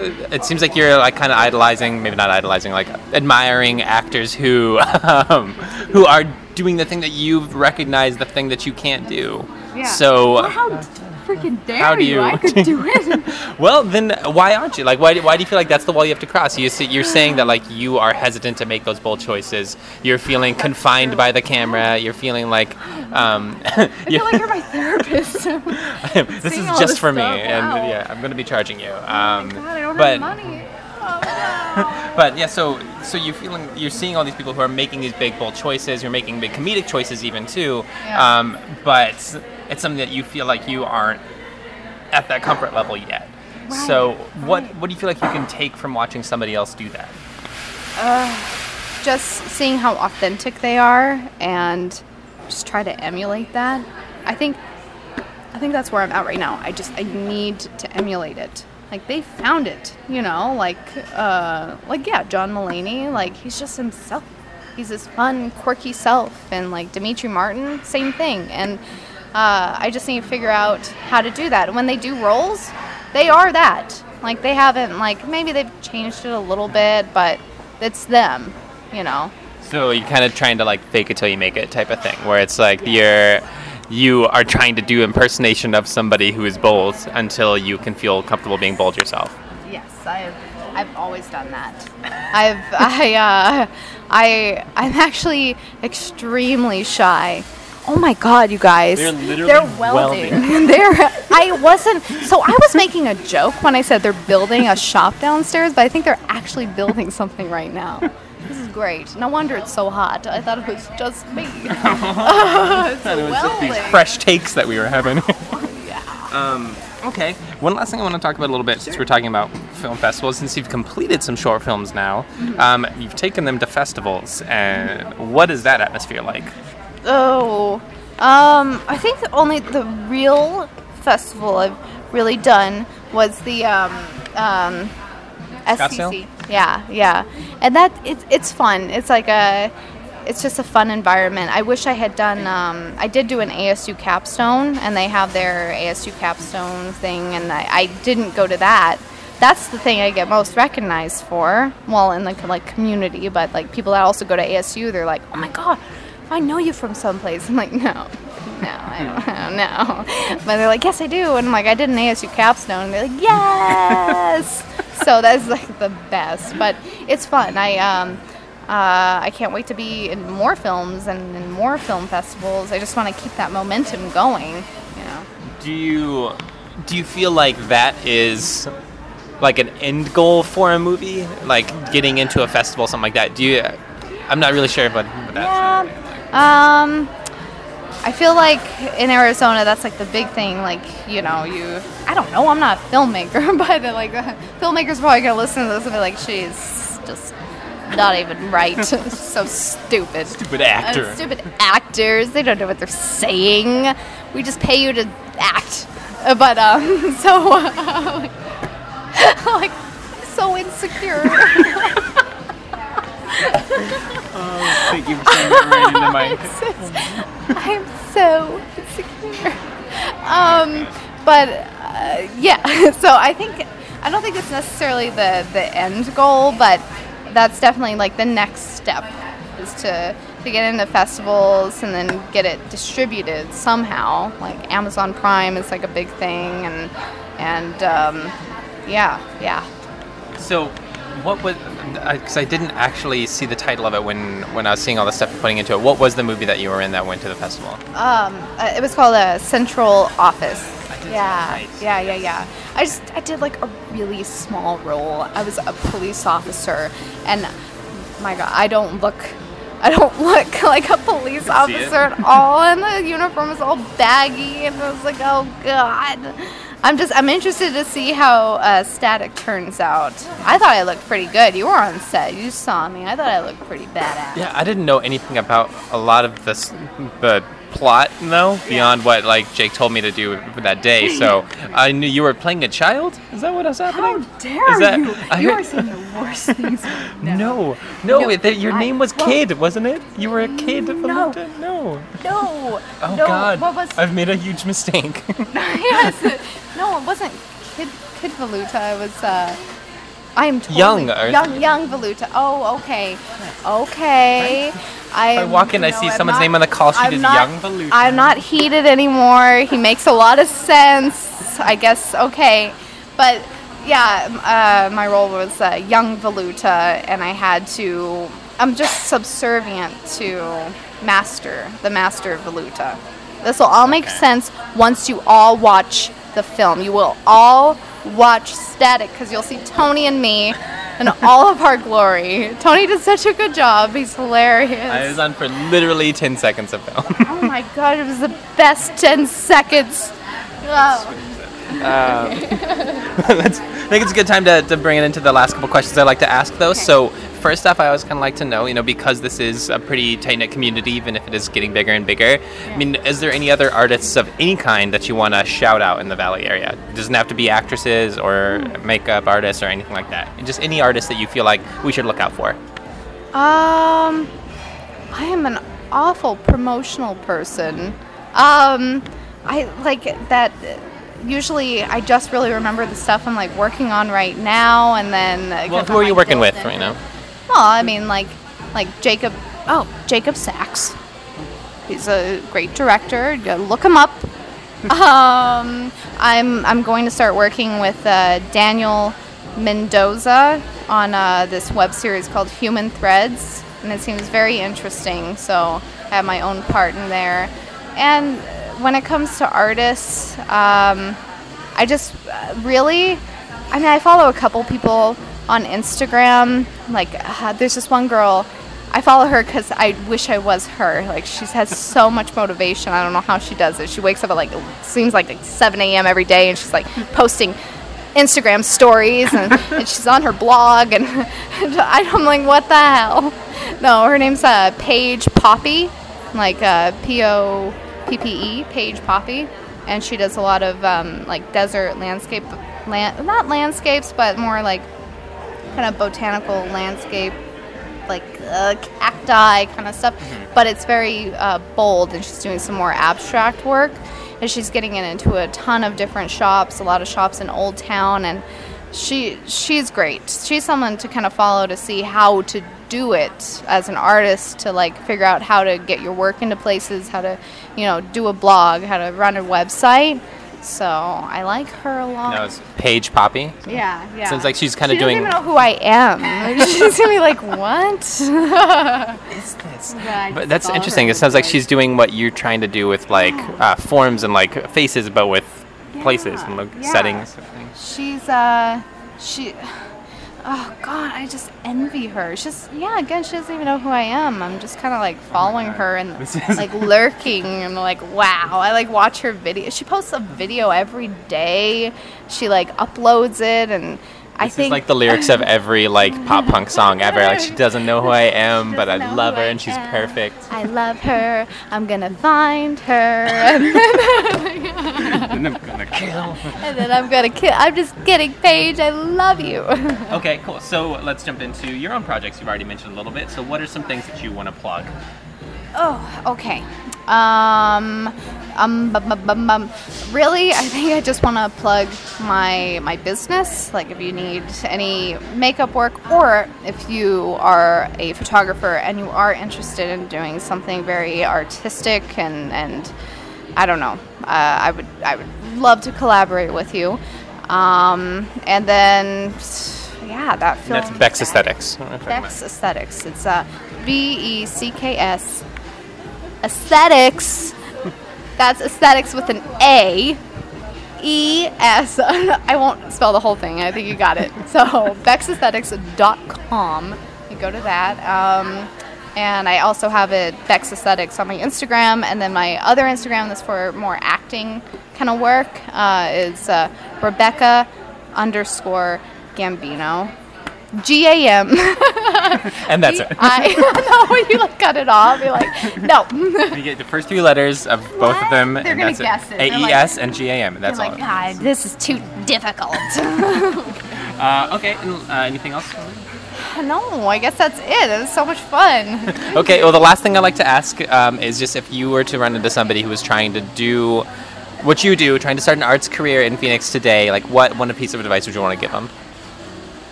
Uh, It seems like you're like kind of idolizing, maybe not idolizing, like admiring actors who, um, who are doing the thing that you've recognized, the thing that you can't do. Yeah. So, Well, how freaking dare how do you? you- I could do it. well, then why aren't you? Like, why, do- why do you feel like that's the wall you have to cross? You you're saying that like you are hesitant to make those bold choices. You're feeling confined by the camera. You're feeling like, um, I feel like you're my therapist. oh this is just this for me, and yeah, I'm gonna be charging you. Um, God, I don't but have money. Oh, no. but yeah, so so you're feeling you're seeing all these people who are making these big bold choices. You're making big comedic choices even too. Yeah. Um, but it's something that you feel like you aren't at that comfort level yet. so what what do you feel like you can take from watching somebody else do that? just seeing how authentic they are and just try to emulate that. I think I think that's where I'm at right now. I just I need to emulate it. Like they found it, you know, like uh like yeah, John Mulaney, like he's just himself. He's his fun, quirky self and like Demetri Martin, same thing. And uh, I just need to figure out how to do that. When they do roles, they are that. Like they haven't like maybe they've changed it a little bit, but it's them, you know. So you're kind of trying to like fake it till you make it type of thing, where it's like you're you are trying to do impersonation of somebody who is bold until you can feel comfortable being bold yourself. Yes, I've I've always done that. I've I uh, I I'm actually extremely shy. Oh my god, you guys. They're literally They're welding. they're I wasn't so I was making a joke when I said they're building a shop downstairs, but I think they're actually building something right now. This is great. No wonder it's so hot. I thought it was just me. it's welding. fresh takes that we were having. Yeah. um, okay. One last thing I want to talk about a little bit since we're talking about film festivals. Since you've completed some short films now, um, you've taken them to festivals, and what is that atmosphere like? Oh, um, I think the only the real festival I've really done was the um, um, SCC. Yeah, yeah, and that it's it's fun. It's like a, it's just a fun environment. I wish I had done. Um, I did do an ASU capstone, and they have their ASU capstone thing, and I, I didn't go to that. That's the thing I get most recognized for. Well, in the like community, but like people that also go to ASU, they're like, oh my god, I know you from someplace. I'm like, no. No, I don't, I don't know. But they're like, yes, I do. And I'm like, I did an ASU capstone. And they're like, yes. so that's like the best. But it's fun. I um, uh, I can't wait to be in more films and in more film festivals. I just want to keep that momentum going. You know. Do you do you feel like that is like an end goal for a movie, like getting into a festival, something like that? Do you? I'm not really sure what that's. Yeah. Um, I feel like in Arizona, that's like the big thing. Like, you know, you, I don't know, I'm not a filmmaker, but uh, like, uh, filmmakers probably gonna listen to this and be like, she's just not even right. so stupid. Stupid Uh, actor. stupid actors. They don't know what they're saying. We just pay you to act. Uh, But, um, so, uh, like, so insecure. Thank you for saying right into my. I'm so insecure. Um, but uh, yeah, so I think I don't think it's necessarily the the end goal, but that's definitely like the next step is to to get into festivals and then get it distributed somehow. Like Amazon Prime is like a big thing, and and um, yeah, yeah. So, what was? Because I didn't actually see the title of it when when I was seeing all the stuff you're putting into it. What was the movie that you were in that went to the festival? Um, uh, it was called a Central Office. Yeah, nice. yeah, yeah, yeah. I just I did like a really small role. I was a police officer, and my God, I don't look. I don't look like a police officer at all, and the uniform is all baggy, and I was like, oh God. I'm just I'm interested to see how uh, Static turns out. I thought I looked pretty good. You were on set. You saw me. I thought I looked pretty badass. Yeah, I didn't know anything about a lot of this the plot though beyond what like Jake told me to do that day. So I knew you were playing a child. Is that what was happening? How dare Is that- you? I you are saying the worst things. No, no, No, it- that your I- name was well- Kid, wasn't it? You were a kid. No. Valuta? no. No. Oh no, God, What was? I've made a huge mistake. yes. No, it wasn't Kid Kid Valuta. It was. Uh, I am totally Young, young, young Valuta. Oh, okay, okay. I, I walk in, I see I'm someone's not- name on the call sheet I'm is not- Young Valuta. I'm not heated anymore. He makes a lot of sense. I guess okay, but yeah, uh, my role was uh, young Valuta, and I had to. I'm just subservient to Master, the Master of Valuta. This will all make sense once you all watch the film. You will all watch Static because you'll see Tony and me in all of our glory. Tony did such a good job. He's hilarious. I was on for literally 10 seconds of film. Oh my god, it was the best 10 seconds. Wow. Oh. Um, let's, I think it's a good time to, to bring it into the last couple questions I like to ask, though. So, first off, I always kind of like to know, you know, because this is a pretty tight knit community, even if it is getting bigger and bigger. I mean, is there any other artists of any kind that you want to shout out in the Valley area? It doesn't have to be actresses or makeup artists or anything like that. Just any artist that you feel like we should look out for. Um, I am an awful promotional person. Um, I like that. Usually, I just really remember the stuff I'm like working on right now, and then. Well, who are you working with right now? Well, I mean, like, like Jacob. Oh, Jacob Sachs. He's a great director. Look him up. um, I'm I'm going to start working with uh, Daniel Mendoza on uh, this web series called Human Threads, and it seems very interesting. So I have my own part in there. And when it comes to artists, um, I just uh, really, I mean, I follow a couple people on Instagram. Like, uh, there's this one girl. I follow her because I wish I was her. Like, she has so much motivation. I don't know how she does it. She wakes up at like seems like, like 7 a.m. every day, and she's like posting Instagram stories, and, and she's on her blog, and, and I'm like, what the hell? No, her name's uh, Paige Poppe, like uh, P O P P E, Paige Poppe, and she does a lot of um, like desert landscape, land, not landscapes, but more like kind of botanical landscape, like uh, cacti kind of stuff. But it's very uh, bold, and she's doing some more abstract work. And she's getting it into a ton of different shops, a lot of shops in Old Town, and she she's great. She's someone to kind of follow to see how to do it as an artist to like figure out how to get your work into places, how to, you know, do a blog, how to run a website. So I like her a lot. That was Paige Poppe. yeah, yeah. Sounds like she's kinda she doing- doesn't even know who I am. she's gonna be like, "What?" Is this? But that's interesting. It sounds like she's doing what you're trying to do with like uh, forms and like faces, but with places and like yeah. settings. She's uh, she. Oh God, I just envy her. She's yeah. Again, she doesn't even know who I am. I'm just kind of like following her and like lurking and like wow. I like watch her video. She posts a video every day. She like uploads it and. I This think is like the lyrics of every like pop punk song ever. Like she doesn't know who I am, but I love her I and she's am. perfect. I love her. I'm gonna find her, and then, and I'm gonna kill. and then I'm gonna kill. I'm just kidding, Paige. I love you. Okay, cool. So let's jump into your own projects. You've already mentioned a little bit. So what are some things that you want to plug? Oh, okay. Um, um, bum, bum, bum, bum. really, I think I just want to plug my my business. Like, if you need any makeup work, or if you are a photographer and you are interested in doing something very artistic and and I don't know, uh, I would I would love to collaborate with you. Um, and then, yeah, that And film. that's Becks Aesthetics. Becks Aesthetics. It's uh, B E C K S. Aesthetics. That's aesthetics with an A. E S. I won't spell the whole thing. I think you got it. So becksaesthetics.com. You go to that. Um, and I also have it Becks Aesthetics on my Instagram, and then my other Instagram that's for more acting kind of work uh, is uh, Rebecca underscore Gambino. G A M. And that's it. I know when you like cut it off. You're like, no. You get the first three letters of both of them, They're and gonna that's guess it. They're A E like- S and G A M. and That's all. like, God, this is too difficult. Uh, okay. and, Uh, anything else? no, I guess that's it. It was so much fun. Okay. Well, the last thing I'd like to ask um, is just if you were to run into somebody who was trying to do what you do, trying to start an arts career in Phoenix today, like what one piece of advice would you want to give them?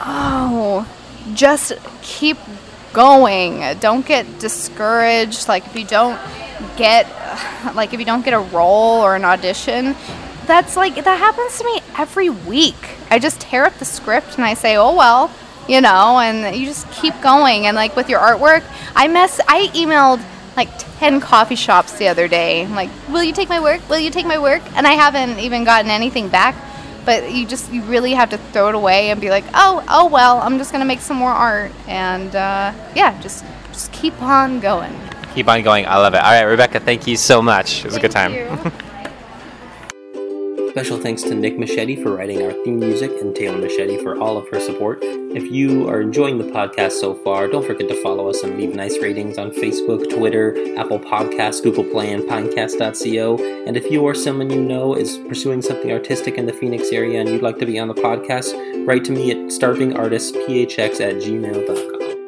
Oh, just keep going. Don't get discouraged. Like if you don't get, like if you don't get a role or an audition, that's like that happens to me every week. I just tear up the script and I say, oh well, you know, and you just keep going. And like with your artwork, I mess. I emailed like 10 coffee shops the other day. I'm like, will you take my work? Will you take my work? And I haven't even gotten anything back. But you just, you really have to throw it away and be like, oh, oh well, I'm just going to make some more art. And uh, yeah, just, just keep on going. Keep on going. I love it. All right, Rebecca. Thank you so much. It was a good time. Special thanks to Nick Machete for writing our theme music and Taylor Machete for all of her support. If you are enjoying the podcast so far, don't forget to follow us and leave nice ratings on Facebook, Twitter, Apple Podcasts, Google Play, and Pinecast.co. And if you or someone you know is pursuing something artistic in the Phoenix area and you'd like to be on the podcast, write to me at starvingartistsphx at gmail.com.